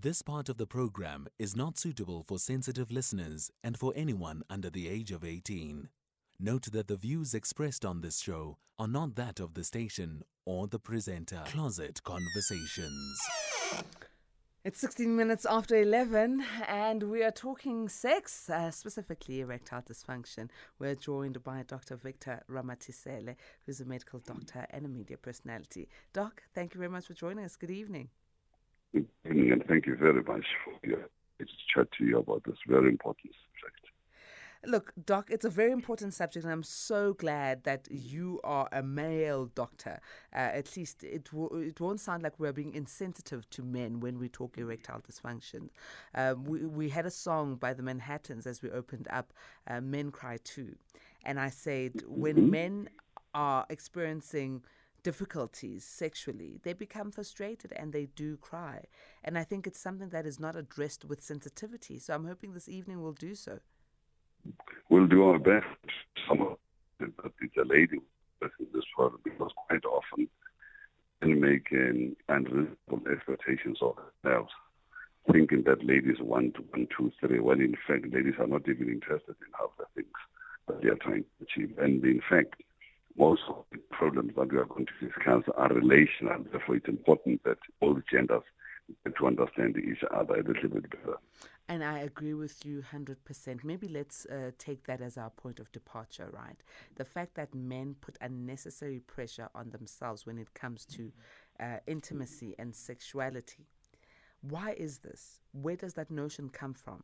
This part of the program is not suitable for sensitive listeners and for anyone under the age of 18. Note that the views expressed on this show are not that of the station or the presenter. Closet Conversations. It's 16 minutes after 11, and we are talking sex, uh, specifically erectile dysfunction. We're joined by Dr. Victor Ramathesele, who's a medical doctor and a media personality. Doc, thank you very much for joining us. Good evening. Good evening, and thank you very much for your chat to you about this very important subject. Look, Doc, it's a very important subject, and I'm so glad that you are a male doctor. Uh, at least it w- it won't sound like we're being insensitive to men when we talk erectile dysfunction. Um, we, we had a song by the Manhattans as we opened up, uh, Men Cry Too. And I said, when Mm-hmm. men are experiencing difficulties sexually, they become frustrated and they do cry. And I think it's something that is not addressed with sensitivity. So I'm hoping this evening will do so. We'll do our best. Some of it's a lady in this world because quite often make um, unreasonable expectations of themselves, thinking that ladies want one, two, three, when in fact ladies are not even interested in half the things that they are trying to achieve. And in fact, most of the problems that we are going to discuss are relational. Therefore, it's important that all the genders get to understand each other a little bit better. And I agree with you 100%. Maybe let's uh, take that as our point of departure, right? The fact that men put unnecessary pressure on themselves when it comes to uh, intimacy and sexuality. Why is this? Where does that notion come from?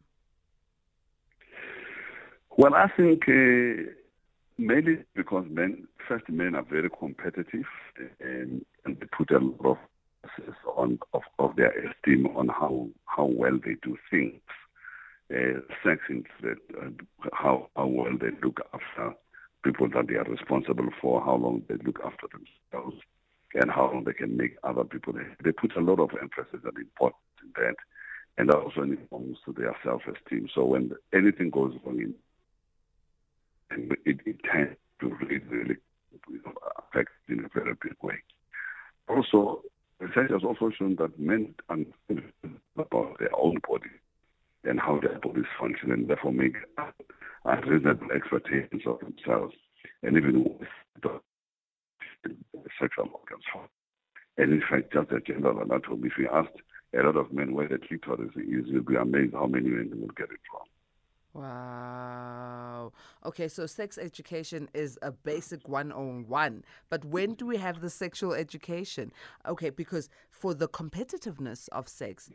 Well, I think uh, mainly because men, first, men are very competitive and, and they put a lot of on of, of their esteem on how how well they do things. Uh, sex is that uh, how how well they look after people that they are responsible for, how long they look after themselves, and how long they can make other people. They put a lot of emphasis and importance in that, and also informs to their self-esteem. So when anything goes wrong in and it, it tends to really, you know, affect in a very big way. Also, research has also shown that men are about their own body and how their bodies function, and therefore make unreasonable expectations of themselves, and even with the sexual organs. And in fact, just a general anatomy, if you asked a lot of men where the clitoris is, you'll be amazed how many men will get it wrong. Wow. Okay, so sex education is a basic 101. But when do we have the sexual education? Okay, because for the competitiveness of sex,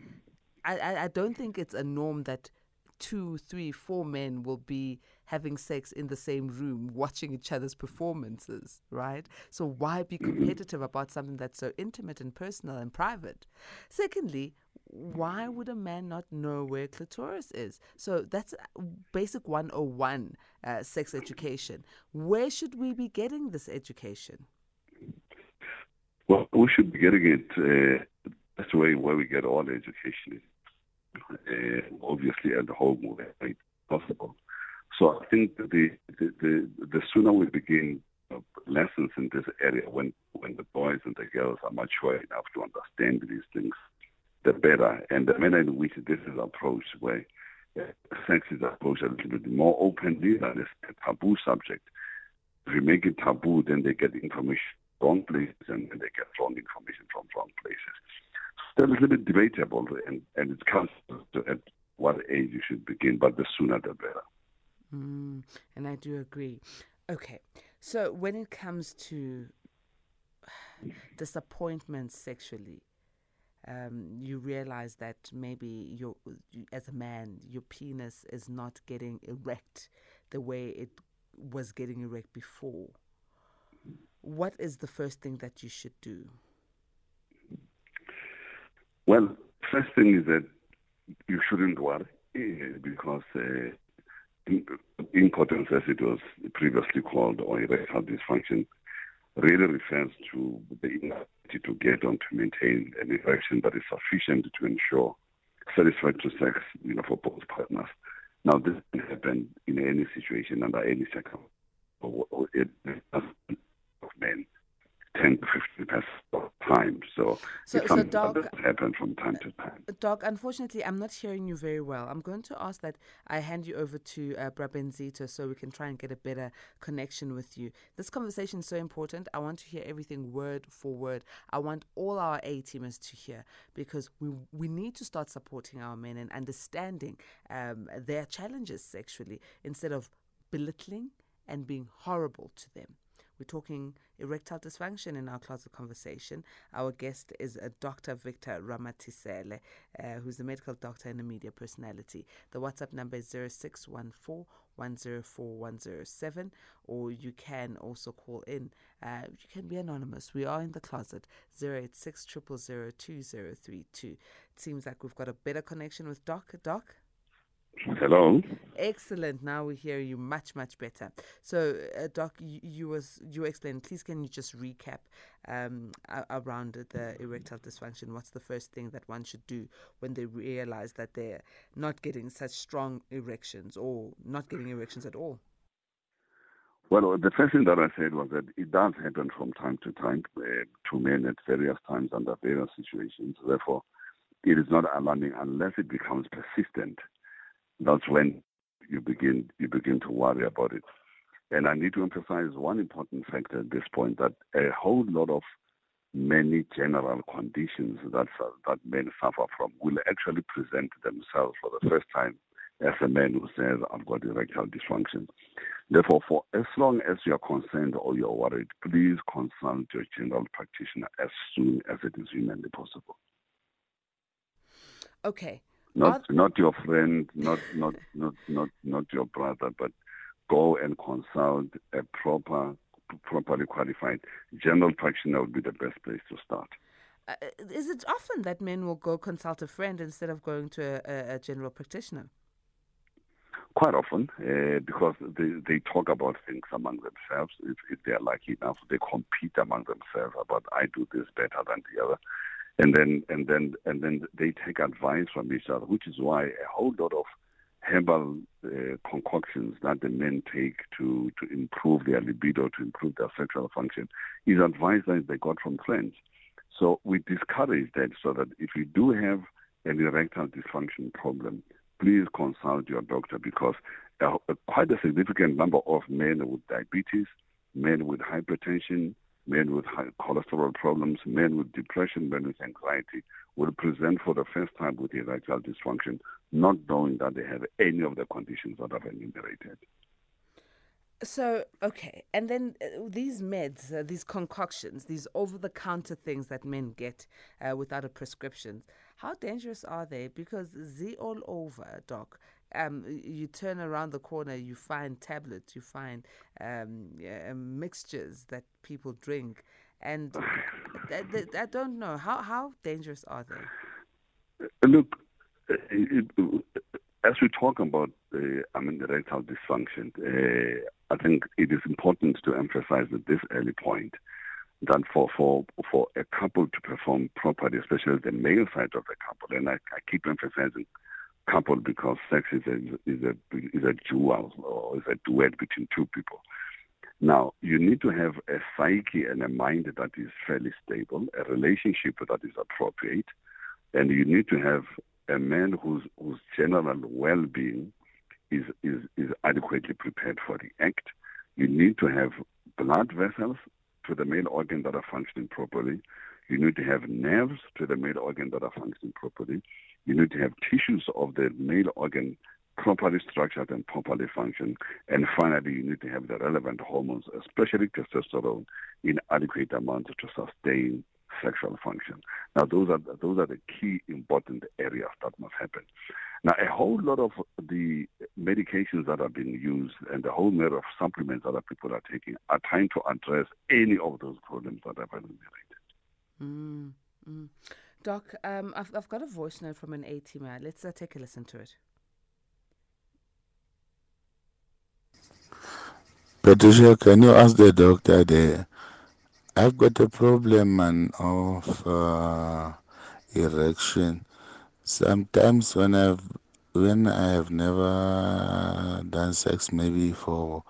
I, I, I don't think it's a norm that two, three, four men will be having sex in the same room, watching each other's performances, right? So why be competitive about something that's so intimate and personal and private? Secondly, why would a man not know where clitoris is? So that's basic 101 uh, sex education. Where should we be getting this education? Well, we should be getting it. Uh, that's the way where we get all education. Uh, obviously, at home where it's possible. So I think the, the the the sooner we begin lessons in this area, when when the boys and the girls are mature enough to understand these things, the better. And the manner in which this is approached, where uh, sex is approached a little bit more openly than a taboo subject. If you make it taboo, then they get information wrong places and they get wrong information from wrong places. So it's a little bit debatable, and, and it comes to at what age you should begin, but the sooner the better. Mm, and I do agree. Okay, so when it comes to disappointment sexually, um, you realize that maybe your, as a man, your penis is not getting erect the way it was getting erect before. What is the first thing that you should do? Well, first thing is that you shouldn't worry eh, because uh, impotence, as it was previously called, or erectile dysfunction, really refers to the inability to get on to maintain an erection that is sufficient to ensure satisfactory sex, you know, for both partners. Now, this can happen in any situation under any circumstance of men. 10 to 15 percent of time. So, so, so Doc, that happens from time to time. Doc, unfortunately, I'm not hearing you very well. I'm going to ask that I hand you over to uh, Brabenzito so we can try and get a better connection with you. This conversation is so important. I want to hear everything word for word. I want all our A teamers to hear because we we need to start supporting our men and understanding um, their challenges sexually instead of belittling and being horrible to them. We're talking erectile dysfunction in our closet conversation. Our guest is uh, Dr. Victor Ramathesele, uh, who's a medical doctor and a media personality. The WhatsApp number is 0614 107, or you can also call in. Uh, you can be anonymous. We are in the closet 086 It seems like we've got a better connection with Doc. Doc? Hello. Excellent. Now we hear you much much better. So, uh, Doc, you, you, was you explained. Please, can you just recap um, around the erectile dysfunction? What's the first thing that one should do when they realize that they're not getting such strong erections or not getting erections at all? Well, the first thing that I said was that it does happen from time to time uh, to men at various times under various situations. Therefore, it is not alarming unless it becomes persistent that's when you begin you begin to worry about it. And I need to emphasize one important factor at this point that a whole lot of many general conditions that that men suffer from will actually present themselves for the first time as a man who says, I've got erectile dysfunction. Therefore, for as long as you are concerned or you're worried, please consult your general practitioner as soon as it is humanly possible. Okay. Not not your friend, not not not not not your brother, but go and consult a proper properly qualified general practitioner would be the best place to start. Uh, is it often that men will go consult a friend instead of going to a, a general practitioner? Quite often, uh, because they, they talk about things among themselves. If, if they are lucky enough, they compete among themselves about I do this better than the other and then and then and then they take advice from each other, which is why a whole lot of herbal uh, concoctions that the men take to to improve their libido, to improve their sexual function, is advice that they got from friends. So we discourage that, so that if you do have an erectile dysfunction problem, please consult your doctor because uh, quite a significant number of men with diabetes, men with hypertension, men with high cholesterol problems, men with depression, men with anxiety will present for the first time with erectile dysfunction, not knowing that they have any of the conditions that I've enumerated. So, okay. And then uh, these meds, uh, these concoctions, these over the counter things that men get uh, without a prescription, how dangerous are they? Because Z all over, doc um, you turn around the corner, you find tablets, you find um, uh, mixtures that people drink, and th- th- I don't know how how dangerous are they. Uh, look, uh, it, as we talk about the I mean erectile dysfunction, uh, I think it is important to emphasize at this early point that for, for, for a couple to perform properly, especially the male side of the couple, and I, I keep emphasizing couple because sex is a is a is a dual or is a duet between two people. Now you need to have a psyche and a mind that is fairly stable, a relationship that is appropriate, and you need to have a man whose whose general well-being is is is adequately prepared for the act. You need to have blood vessels to the male organ that are functioning properly. You need to have nerves to the male organ that are functioning properly. You need to have tissues of the male organ properly structured and properly function. And finally, you need to have the relevant hormones, especially testosterone, in adequate amounts to sustain sexual function. Now, those are those are the key important areas that must happen. Now, a whole lot of the medications that are being used and the whole number of supplements that people are taking are trying to address any of those problems that I've. Mm, mm. Doc, um, I've, I've got a voice note from an A teamer. Let's uh, take a listen to it. Patricia, can you ask the doctor there? I've got a problem man, of uh, erection. Sometimes when I've when I have never done sex, maybe for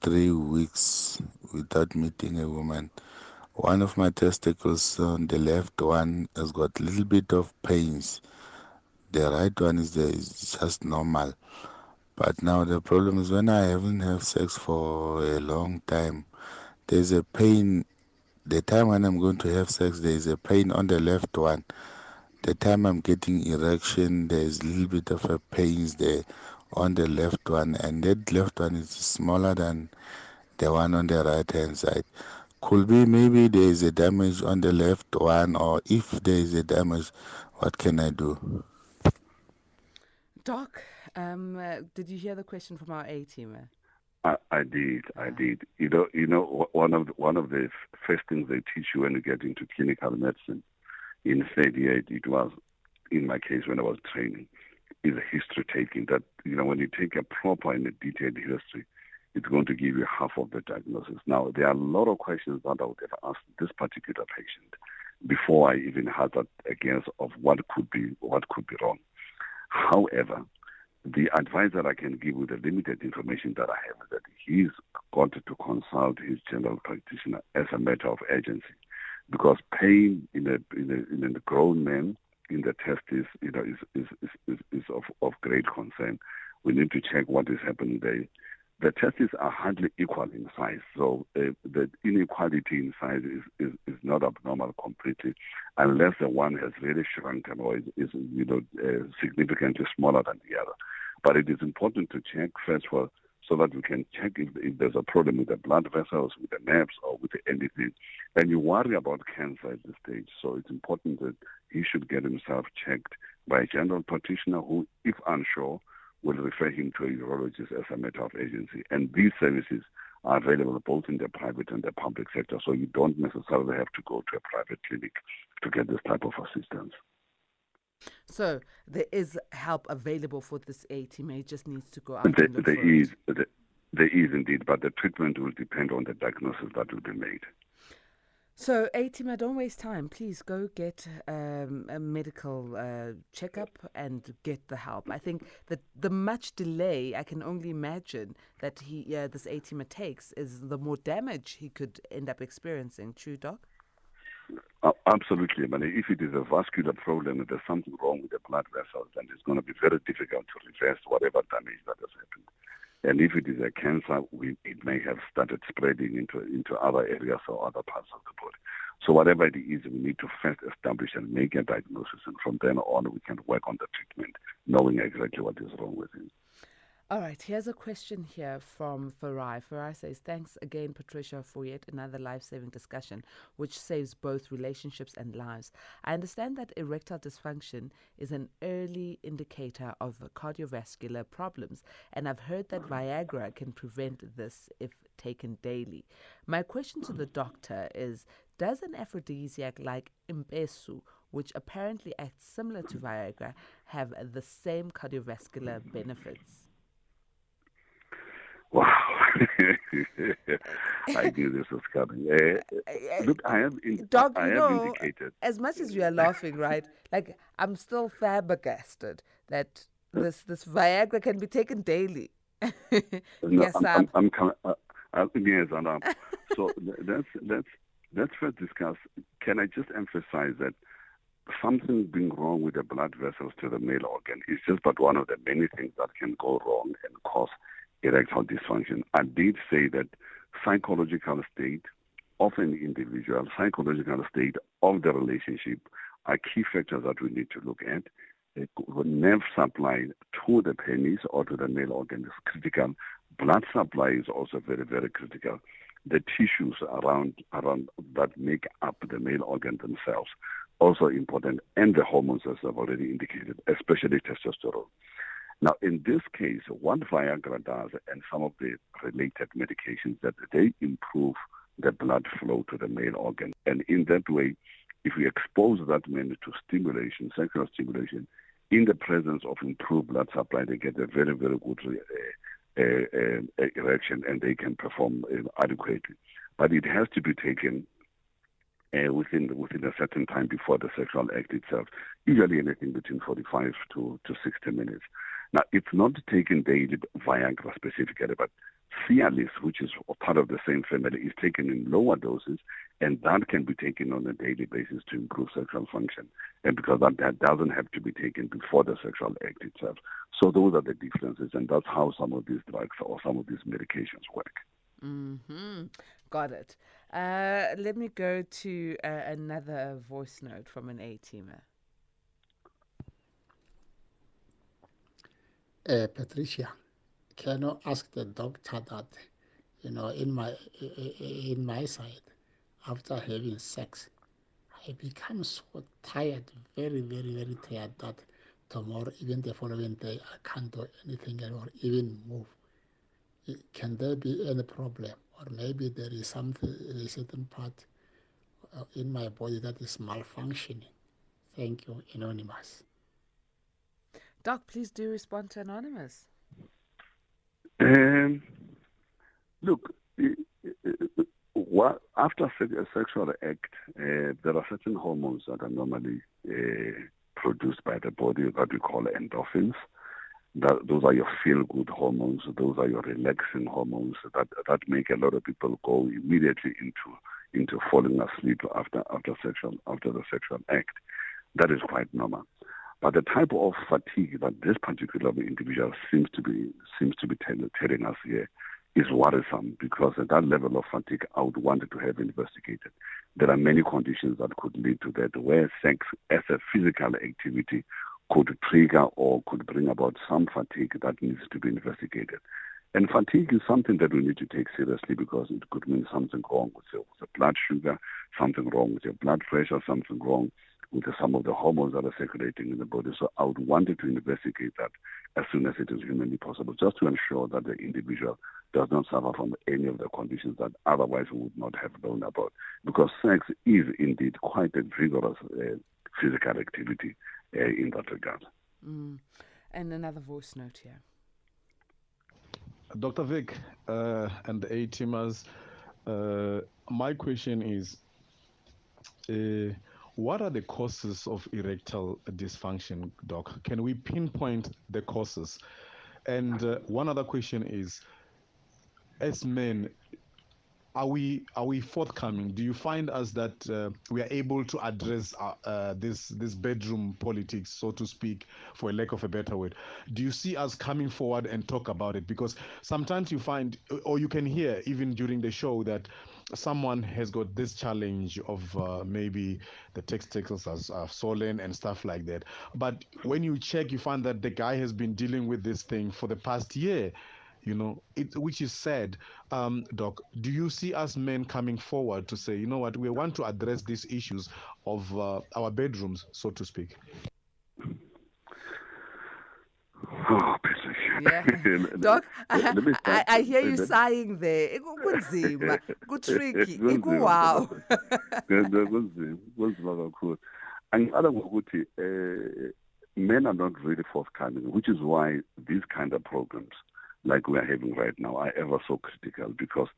three weeks without meeting a woman, one of my testicles on the left one has got a little bit of pains. The right one is, is just normal. But now the problem is when I haven't have sex for a long time, there's a pain. The time when I'm going to have sex, there is a pain on the left one. The time I'm getting erection, there's a little bit of a pains there on the left one, and that left one is smaller than the one on the right hand side. Could be maybe there is a damage on the left one, or if there is a damage, what can I do? Doc, um, uh, did you hear the question from our A teamer? I, I did, I did. You know, you know, one of the, one of the first things they teach you when you get into clinical medicine in 38, it was in my case when I was training, is a history taking. That you know, when you take a proper and a detailed history, it's going to give you half of the diagnosis. Now, there are a lot of questions that I would have asked this particular patient before I even had that a guess of what could be what could be wrong. However, the advice that I can give with the limited information that I have is that he's got to consult his general practitioner as a matter of urgency, because pain in a in a, in a grown man in the testis, you know, is is, is, is of, of great concern. We need to check what is happening there. The testes are hardly equal in size, so uh, the inequality in size is, is, is not abnormal completely, unless the one has really shrunken or is, is you know uh, significantly smaller than the other. But it is important to check first for so that we can check if, if there's a problem with the blood vessels, with the nerves, or with anything. And you worry about cancer at this stage, so it's important that he should get himself checked by a general practitioner who, if unsure, will refer him to a urologist as a matter of urgency. And these services are available both in the private and the public sector, so you don't necessarily have to go to a private clinic to get this type of assistance. So there is help available for this A team. It just needs to go out. There, there is, there, there is indeed, but the treatment will depend on the diagnosis that will be made. So, A teamer, don't waste time. Please go get um, a medical uh, checkup and get the help. I think that the much delay, I can only imagine that he, this A teamer takes, is the more damage he could end up experiencing. True, Doc? Absolutely, but if it is a vascular problem, if there's something wrong with the blood vessels, then it's going to be very difficult to reverse whatever damage that has happened. And if it is a cancer, we, it may have started spreading into into other areas or other parts of the body. So whatever it is, we need to first establish and make a diagnosis, and from then on, we can work on the treatment, knowing exactly what is wrong with him. All right, here's a question here from Farai. Farai says, Thanks again, Patricia, for yet another life saving discussion which saves both relationships and lives. I understand that erectile dysfunction is an early indicator of cardiovascular problems, and I've heard that Viagra can prevent this if taken daily. My question to the doctor is Does an aphrodisiac like Imbesu which apparently acts similar to Viagra, have the same cardiovascular benefits? Wow. I knew this was coming. Uh, look, I have, in, I have know, indicated. as much as you are laughing, right? Like I'm still flabbergasted that this this Viagra can be taken daily. No, yes, I'm, I'm, I'm coming. Uh, uh, yes, and um, so th- let's let's let's first discuss. Can I just emphasize that something being wrong with the blood vessels to the male organ is just but one of the many things that can go wrong and cause erectile dysfunction. I did say that psychological state of an individual, psychological state of the relationship are key factors that we need to look at. The nerve supply to the penis or to the male organ is critical. Blood supply is also very, very critical. The tissues around around that make up the male organ themselves also important, and the hormones, as I've already indicated, especially testosterone. Now, in this case, what Viagra does and some of the related medications that they improve the blood flow to the male organ. And in that way, if we expose that man to stimulation, sexual stimulation, in the presence of improved blood supply, they get a very, very good uh, uh, uh, erection and they can perform uh, adequately. But it has to be taken uh, within within a certain time before the sexual act itself. Usually anything between 45 to, to 60 minutes. Now, it's not taken daily Viagra specifically, but Cialis, which is part of the same family, is taken in lower doses And that can be taken on a daily basis to improve sexual function. And because that, that doesn't have to be taken before the sexual act itself. So those are the differences, and that's how some of these drugs or some of these medications work. Mm-hmm. Got it. Uh, let me go to uh, another voice note from an A Uh, Patricia, can I ask the doctor that, you know, in my in my side, after having sex, I become so tired, very, very, very tired that tomorrow, even the following day, I can't do anything or even move. Can there be any problem? Or maybe there is something, a certain part uh, in my body that is malfunctioning. Thank you, Anonymous. Doc, please do respond to Anonymous. Um, look, after a sexual act, uh, there are certain hormones that are normally uh, produced by the body that we call endorphins. That, those are your feel-good hormones. Those are your relaxing hormones that that make a lot of people go immediately into into falling asleep after after sexual after the sexual act. That is quite normal. But the type of fatigue that this particular individual seems to be seems to be tell, telling us here is worrisome because at that level of fatigue, I would want to have investigated. There are many conditions that could lead to that, where sex as a physical activity could trigger or could bring about some fatigue that needs to be investigated. And fatigue is something that we need to take seriously because it could mean something wrong with your blood sugar, something wrong with your blood pressure, something wrong with some of the hormones that are circulating in the body. So I would want to investigate that as soon as it is humanly possible, just to ensure that the individual does not suffer from any of the conditions that otherwise we would not have known about. Because sex is indeed quite a vigorous uh, physical activity uh, in that regard. Mm. And another voice note here. Dr. Vic uh, and the A teamers, uh, my question is uh, what are the causes of erectile dysfunction, Doc? Can we pinpoint the causes? And uh, one other question is as men, are we are we forthcoming? Do you find us that uh, we are able to address uh, uh, this this bedroom politics, so to speak, for a lack of a better word? Do you see us coming forward and talk about it? Because sometimes you find, or you can hear even during the show that someone has got this challenge of uh, maybe the testicles are, are swollen and stuff like that. But when you check, you find that the guy has been dealing with this thing for the past year you know, it, which is sad. Um, Doc, do you see us men coming forward to say, you know what, we want to address these issues of uh, our bedrooms, so to speak? Oh, yeah. Uh, Doc, I, I, hear you sighing there. Kunzima, kutricky, wow. kunzima kakhulu. Angiqala ngokuthi men are not really forthcoming, which is why these kind of programs like we are having right now are ever so critical because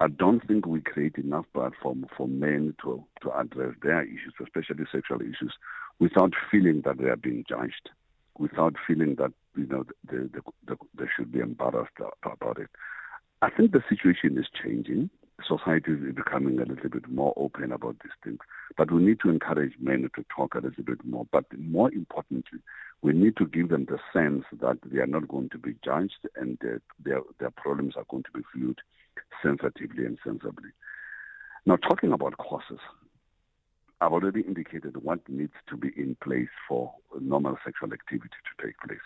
I don't think we create enough platform for men to, to address their issues, especially sexual issues, without feeling that they are being judged, without feeling that you know they, they, they, they should be embarrassed about it. I think the situation is changing. Society is becoming a little bit more open about these things, but we need to encourage men to talk a little bit more. But more importantly, we need to give them the sense that they are not going to be judged and that their, their problems are going to be viewed sensitively and sensibly. Now, talking about causes, I've already indicated what needs to be in place for normal sexual activity to take place.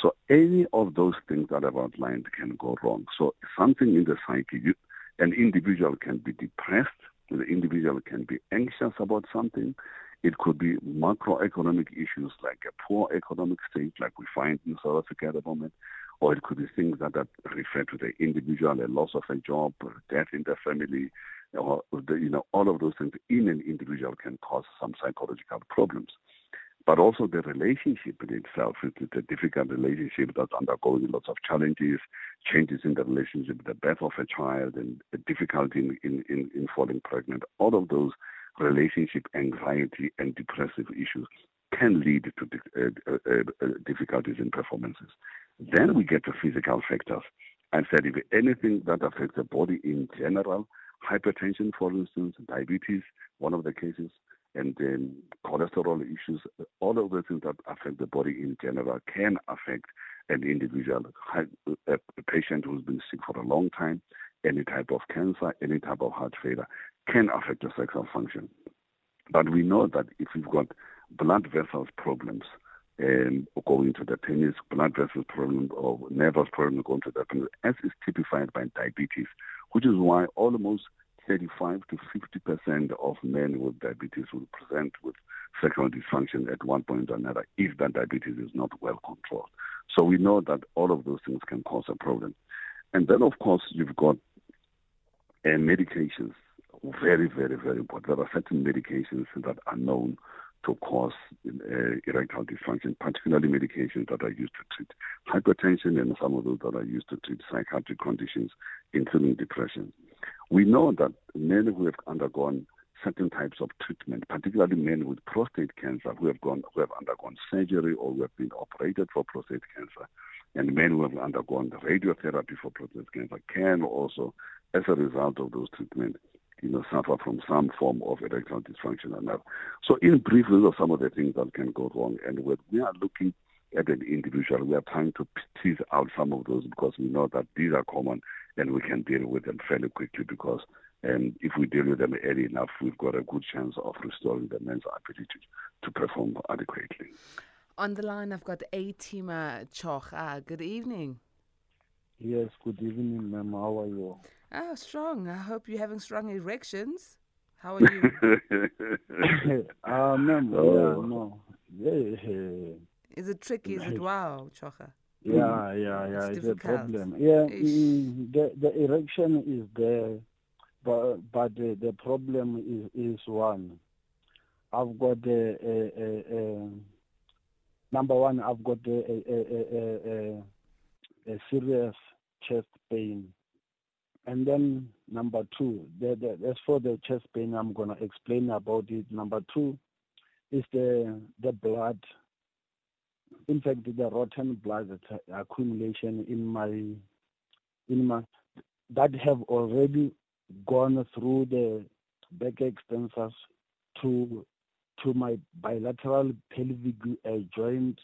So any of those things that I've outlined can go wrong. So something in the psyche, you, an individual can be depressed, the individual can be anxious about something, it could be macroeconomic issues like a poor economic state, like we find in South Africa at the moment, or it could be things that, that refer to the individual, a loss of a job, death in the family, or the, you know, all of those things in an individual can cause some psychological problems. But also the relationship in itself, it's a difficult relationship that's undergoing lots of challenges, changes in the relationship, the birth of a child, and difficulty in, in, in, in falling pregnant. All of those relationship anxiety and depressive issues can lead to uh, uh, uh, difficulties in performances. Then we get to physical factors. I said if anything that affects the body in general, hypertension, for instance, diabetes, one of the cases, and then cholesterol issues, all of the things that affect the body in general can affect an individual, a patient who's been sick for a long time, any type of cancer, any type of heart failure can affect your sexual function. But we know that if you've got blood vessels problems, um, going to the penis, blood vessels problem, or nervous problem going to the penis, as is typified by diabetes, which is why almost 35 to 50 percent of men with diabetes will present with sexual dysfunction at one point or another if that diabetes is not well controlled. So we know that all of those things can cause a problem. And then, of course, you've got uh, medications. Very, very, very important. There are certain medications that are known to cause uh, erectile dysfunction, particularly medications that are used to treat hypertension and some of those that are used to treat psychiatric conditions, including depression. We know that men who have undergone certain types of treatment, particularly men with prostate cancer who have gone who have undergone surgery or who have been operated for prostate cancer, and men who have undergone radiotherapy for prostate cancer can also, as a result of those treatments, you know, suffer from some form of erectile dysfunction or not. So in brief, those are some of the things that can go wrong. And when we are looking at an individual, we are trying to tease out some of those because we know that these are common and we can deal with them fairly quickly because um, if we deal with them early enough, we've got a good chance of restoring the man's ability to perform adequately. On the line, I've got A teamer Chocha. Good evening. Yes, good evening, ma'am. How are you? Oh, strong. I hope you're having strong erections. How are you? uh, ma'am, oh. yeah, no. Yeah, Is it tricky? Is it wow, Chocha? Yeah, yeah, yeah. It's, it's a problem. Yeah, mm, the the erection is there, but but the, the problem is is one. I've got a, a, a, a number one. I've got a a, a, a, a serious chest pain, and then number two. The, the, as for the chest pain, I'm gonna explain about it. Number two is the the blood in fact the rotten blood accumulation in my in my that have already gone through the back extensors to to my bilateral pelvic uh, joint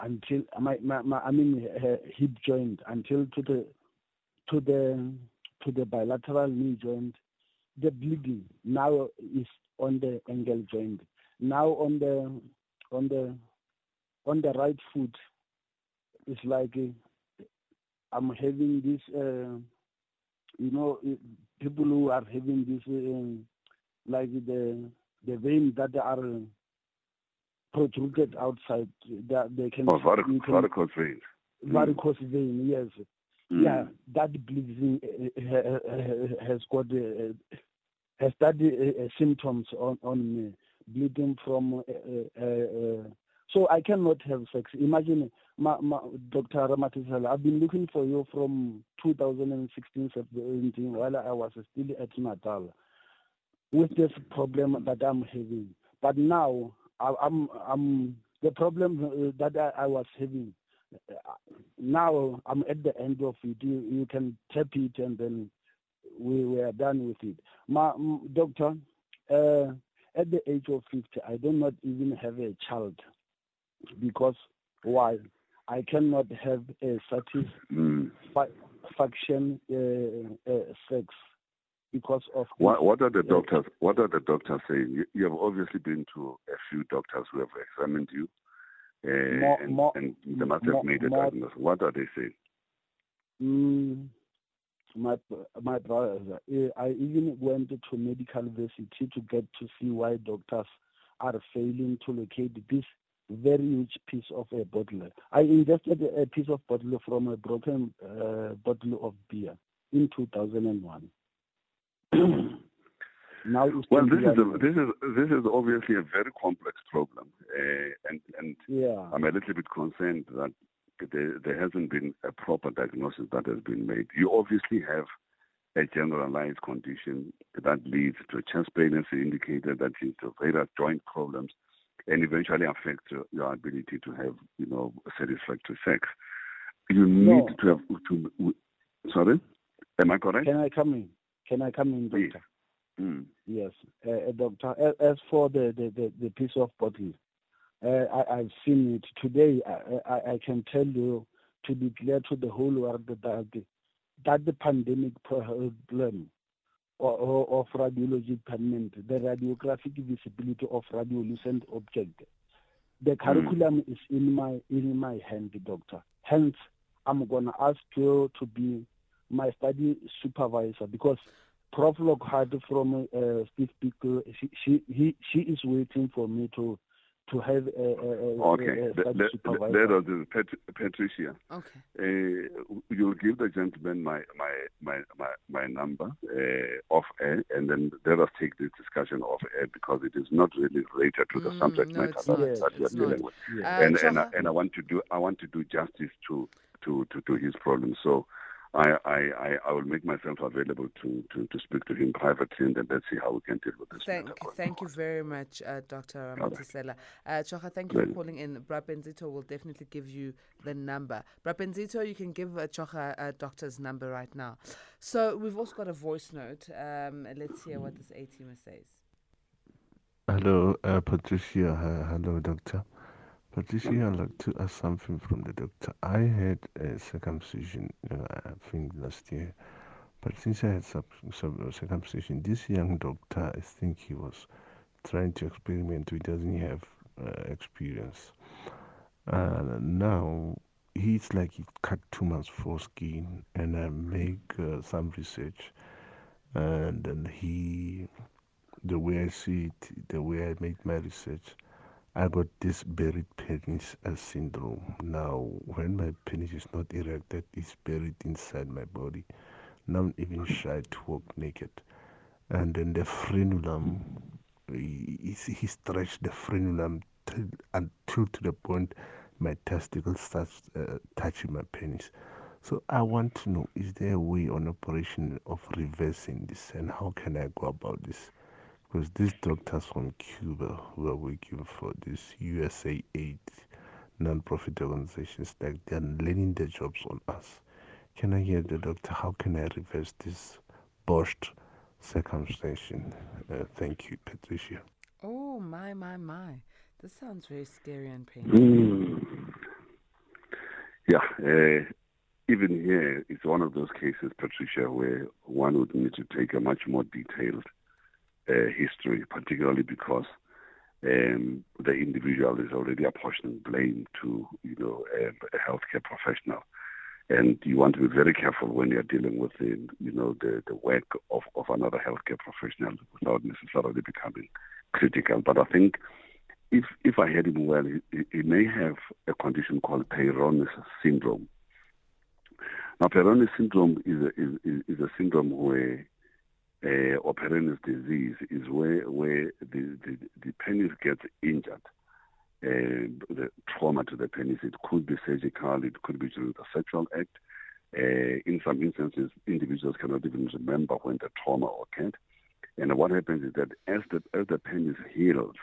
until my, my, my I mean uh, hip joint until to the to the to the bilateral knee joint the bleeding now is on the ankle joint now on the on the on the right foot, it's like uh, I'm having this, uh, you know, people who are having this, uh, like the the vein that are protruded outside, that they can. Oh, varic- varicose veins. Varicose vein, yes. Mm. Yeah, that bleeding uh, has got uh, has started uh, symptoms on on me, bleeding from so I cannot have sex. Imagine, ma, ma, Dr. Ramatisala, I've been looking for you from 2016, 17, while I was still at Natal with this problem that I'm having. But now, I, am I'm, I'm the problem that I, I was having. Uh, now I'm at the end of it. You, you can tap it and then we were done with it. Ma, doctor, uh, at the age of 50, I do not even have a child because why? I cannot have a satisfaction uh, uh, sex because of what, what are the doctors what are the doctors saying you, you, have obviously been to a few doctors who have examined you uh, more, and, more, and, they must have more, made a diagnosis what are they saying mm, my my brother uh, i even went to medical university to get to see why doctors are failing to locate this very huge piece of a bottle. I invested a piece of bottle from a broken uh, bottle of beer in 2001. now well, this is, a, this is this is obviously a very complex problem, uh, and and yeah. I'm a little bit concerned that there, there hasn't been a proper diagnosis that has been made. You obviously have a generalized condition that leads to chest pain, as indicated, that leads to various joint problems and eventually affects your ability to have, you know, satisfactory sex. You need no. to have to. Sorry, am I correct? Can I come in? Can I come in, doctor? Mm. Yes, uh, doctor. As for the, the, the, the piece of bottle, uh, I, have seen it today. I, I, I, can tell you to declare to the whole world that the, that the pandemic problem or, or, of radiology department, the radiographic visibility of radiolucent object, the hmm. curriculum mm. is in my in my hand, doctor. Hence, I'm gonna ask you to be my study supervisor because Prof. Lockhart from uh, Steve Pickle, she, she, he, she is waiting for me to to have a, a, okay. A, a the, supervisor. is Pat, Patricia. Okay. Uh, you'll give the gentleman my my my my, my number uh, off air, and then let us take this discussion off air because it is not really related to the mm, subject no, matter that, that you're dealing with. Yeah. Uh, and and I, and I want to do I want to do justice to to to, to his problem. So I, I, I, will make myself available to, to, to speak to him privately and then let's see how we can deal with this. Thank, thank you very much, uh, Dr. Matisela. Uh, Chocha, thank you for calling in. Brabenzito will definitely give you the number. Brabenzito, you can give uh, Chocha a doctor's number right now. So we've also got a voice note. Um, let's hear what this A teamer says. Hello, uh, Patricia. hello, doctor. Patricia, I'd like to ask something from the doctor. I had a circumcision, uh, I think last year. But since I had sub, sub, circumcision, this young doctor, I think he was trying to experiment. He doesn't have uh, experience. Uh, now, he's like he cut two months foreskin, and I make uh, some research. And then he, the way I see it, the way I make my research, I got this buried penis syndrome. Now, when my penis is not erected, it's buried inside my body. Now I'm even shy to walk naked. And then the frenulum, he, he stretched the frenulum until to the point my testicle starts uh, touching my penis. So I want to know, is there a way on operation of reversing this and how can I go about this? Because these doctors from Cuba who are working for this USA Aid non-profit organizations, like they're laying their jobs on us. Can I hear the doctor? How can I reverse this botched circumcision? Uh, thank you, Patricia. Oh my my my! This sounds very scary and painful. Mm. Yeah, uh, even here, it's one of those cases, Patricia, where one would need to take a much more detailed history, particularly because um, the individual is already apportioning blame to you know a, a, healthcare professional, and you want to be very careful when you're dealing with the you know the, the work of, of another healthcare professional without necessarily becoming critical. But I think if if I heard him well, he, he may have a condition called Peyronie's syndrome. Now, Peyronie's syndrome is a, is, is a syndrome where uh, or disease is where where the, the, the penis gets injured. Uh, the trauma to the penis. It could be surgical. It could be during the sexual act. Uh, in some instances, individuals cannot even remember when the trauma occurred. And what happens is that as the as the penis heals,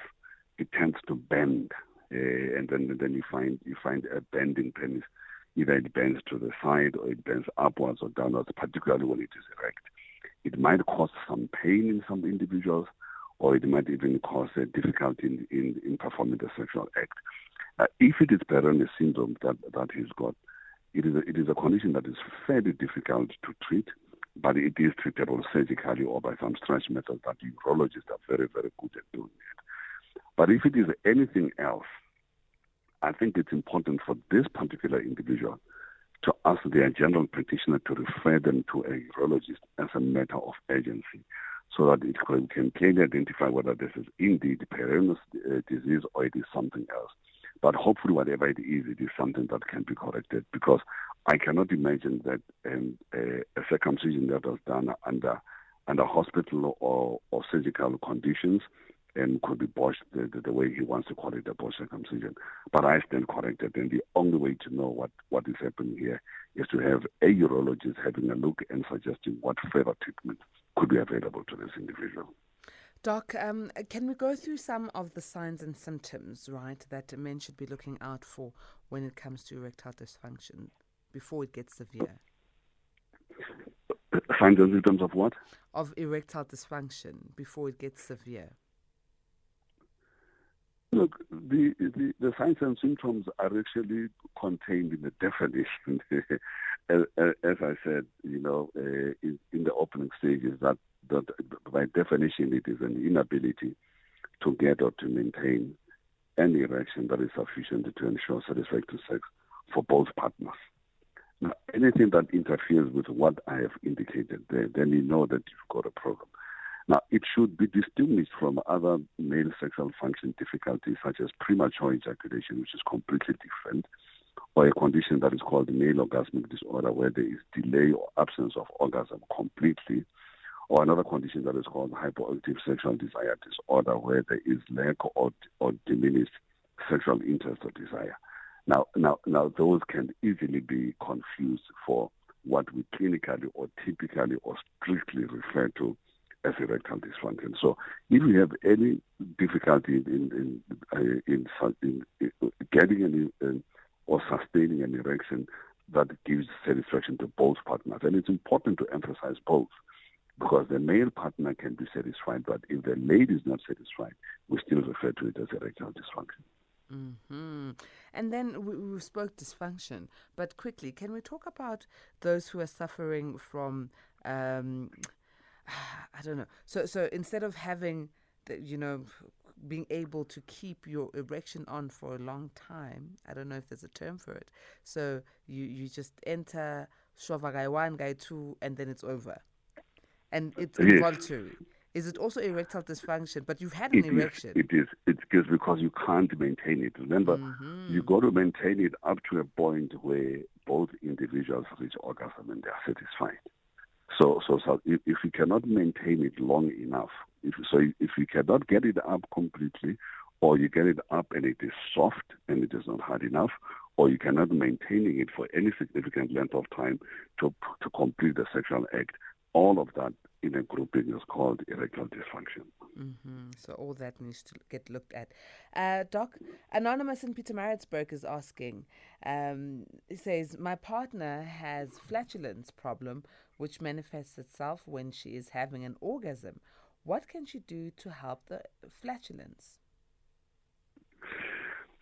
it tends to bend, and then then you find you find a bending penis. Either it bends to the side or it bends upwards or downwards, particularly when it is erect. It might cause some pain in some individuals, or it might even cause a difficulty in, in, in performing the sexual act. Uh, if it is Peyronie's syndrome that, that he's got, it is, a, it is a condition that is fairly difficult to treat, but it is treatable surgically or by some stretch methods that urologists are very, very good at doing it. But if it is anything else, I think it's important for this particular individual to ask their general practitioner to refer them to a urologist as a matter of urgency so that it can clearly identify whether this is indeed Peyronie's uh, disease or it is something else. But hopefully, whatever it is, it is something that can be corrected because I cannot imagine that um, a, a, circumcision that was done under under hospital or, or surgical conditions and could be botched the, the, the, way he wants to call it a botched circumcision. But I stand corrected, and the only way to know what, what is happening here is to have a urologist having a look and suggesting what further treatment could be available to this individual. Doc, um, can we go through some of the signs and symptoms, right, that men should be looking out for when it comes to erectile dysfunction before it gets severe? Signs and symptoms of what? Of erectile dysfunction before it gets severe. Look, the, the, the signs and symptoms are actually contained in the definition. as, as, I said, you know, uh, in, in, the opening stages, that, that by definition it is an inability to get or to maintain any erection that is sufficient to ensure satisfactory sex for both partners. Now, anything that interferes with what I have indicated there, then you know that you've got a problem. Now, it should be distinguished from other male sexual function difficulties such as premature ejaculation, which is completely different, or a condition that is called male orgasmic disorder, where there is delay or absence of orgasm completely, or another condition that is called hypoactive sexual desire disorder, where there is lack or, or diminished sexual interest or desire. Now, now, now, those can easily be confused for what we clinically or typically or strictly refer to as erectile dysfunction. So, if you have any difficulty in in in, in, in, in getting any or sustaining an erection that gives satisfaction to both partners, and it's important to emphasize both because the male partner can be satisfied, but if the lady is not satisfied, we still refer to it as erectile dysfunction. Mm-hmm. And then we, we spoke dysfunction, but quickly, can we talk about those who are suffering from, um, I don't know. So, so instead of having, the, you know, being able to keep your erection on for a long time, I don't know if there's a term for it. So you you just enter shova guy one, guy two, and then it's over, and it's yes. involuntary. Is it also erectile dysfunction? But you've had an it erection. Is, it is. It's because you can't maintain it. Remember, mm-hmm. you got to maintain it up to a point where both individuals reach orgasm and they are satisfied. So, so, so if, if you cannot maintain it long enough, if so, if you cannot get it up completely, or you get it up and it is soft and it is not hard enough, or you cannot maintaining it for any significant length of time to to complete the sexual act, all of that in a grouping is called erectile dysfunction. Mm-hmm. So all that needs to get looked at. Uh, Doc, Anonymous in Pietermaritzburg is asking, um, says, my partner has flatulence problem, which manifests itself when she is having an orgasm. What can she do to help the flatulence?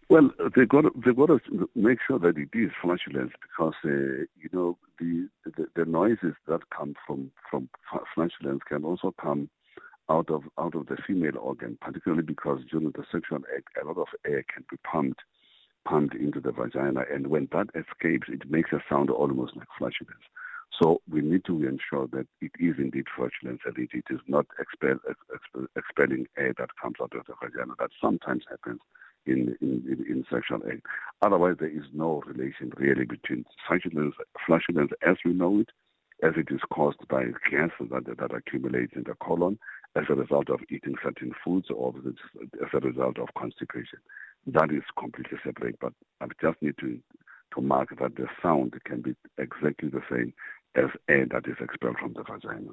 Well, they got to, they got to make sure that it is flatulence because uh, you know the, the, the noises that come from from flatulence can also come out of out of the female organ, particularly because during the sexual act a lot of air can be pumped pumped into the vagina, and when that escapes, it makes a sound almost like flatulence. So we need to ensure that it is indeed flatulence and it, is not expel, expel, expelling air that comes out of the vagina. That sometimes happens in, in, in, sexual act. Otherwise, there is no relation really between flatulence, as we know it, as it is caused by gases that, that accumulate in the colon as a result of eating certain foods or as a result of constipation. That is completely separate, but I just need to, to mark that the sound can be exactly the same as air that is expelled from the vagina.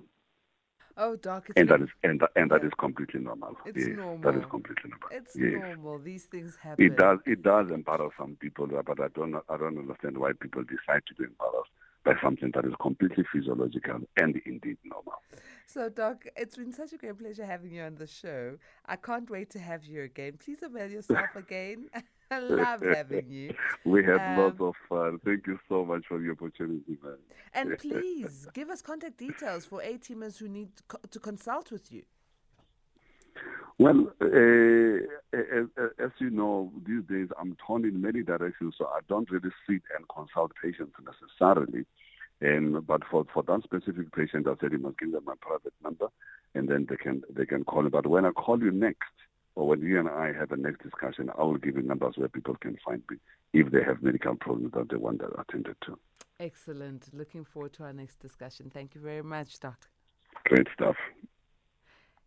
Oh, doc, and that is and, and that is completely normal. It's yes, normal. That is completely normal. It's yes. normal. These things happen. It does. It does embarrass some people, uh, but I don't. I don't understand why people decide to be embarrassed by something that is completely physiological and indeed normal. So, Doc, it's been such a great pleasure having you on the show. I can't wait to have you again. Please avail yourself again. I love having you. We had um, lots of fun. Thank you so much for the opportunity, man. And please give us contact details for A teamers who need to consult with you. Well, uh, as, as, you know, these days I'm torn in many directions, so I don't really sit and consult patients necessarily. And but for, for that specific patient, I said you must give them my private number, and then they can they can call me. But when I call you next, or when you and I have a next discussion, I will give you numbers where people can find me if they have medical problems that they want that attended to. Excellent. Looking forward to our next discussion. Thank you very much, Doctor. Great stuff.